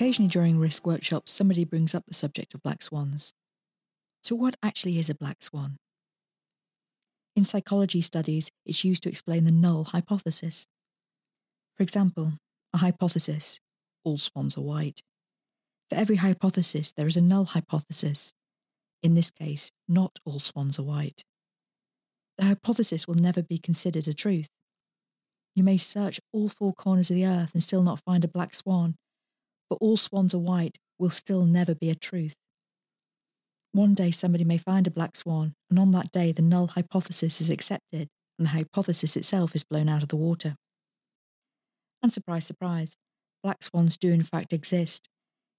Occasionally during risk workshops, somebody brings up the subject of black swans. So, what actually is a black swan? In psychology studies, it's used to explain the null hypothesis. For example, a hypothesis all swans are white. For every hypothesis, there is a null hypothesis. In this case, not all swans are white. The hypothesis will never be considered a truth. You may search all four corners of the earth and still not find a black swan, but all swans are white will still never be a truth. One day somebody may find a black swan, and on that day the null hypothesis is accepted and the hypothesis itself is blown out of the water. And surprise, surprise, black swans do in fact exist.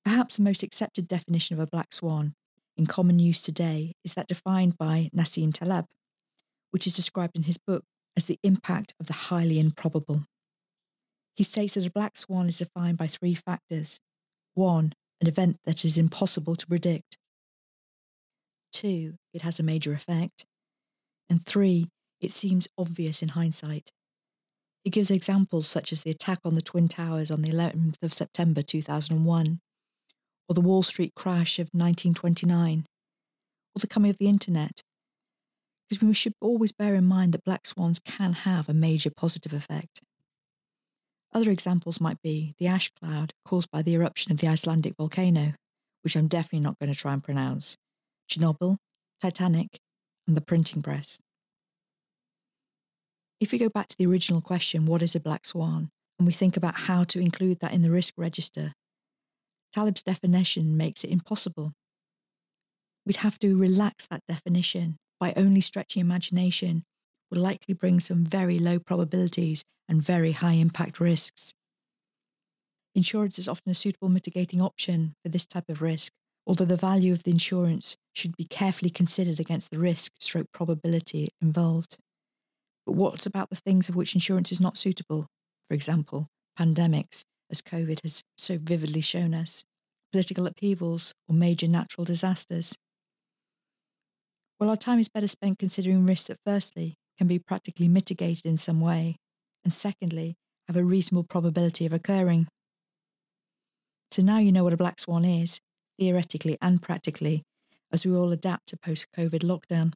Perhaps the most accepted definition of a black swan in common use today is that defined by Nassim Taleb, which is described in his book as the impact of the highly improbable. He states that a black swan is defined by three factors. One, an event that is impossible to predict. Two, it has a major effect. And three, it seems obvious in hindsight. He gives examples such as the attack on the Twin Towers on the 11th of September 2001, or the Wall Street crash of 1929, or the coming of the internet. Because we should always bear in mind that black swans can have a major positive effect. Other examples might be the ash cloud caused by the eruption of the Icelandic volcano, which I'm definitely not going to try and pronounce, Chernobyl, Titanic, and the printing press. If we go back to the original question, what is a black swan, and we think about how to include that in the risk register, Taleb's definition makes it impossible. We'd have to relax that definition by only stretching imagination would likely bring some very low probabilities and very high impact risks. Insurance is often a suitable mitigating option for this type of risk, although the value of the insurance should be carefully considered against the risk stroke probability involved. But what about the things of which insurance is not suitable? For example, pandemics, as COVID has so vividly shown us, political upheavals, or major natural disasters. Well, our time is better spent considering risks that, firstly, can be practically mitigated in some way, and secondly, have a reasonable probability of occurring. So now you know what a black swan is, theoretically and practically, as we all adapt to post COVID lockdown.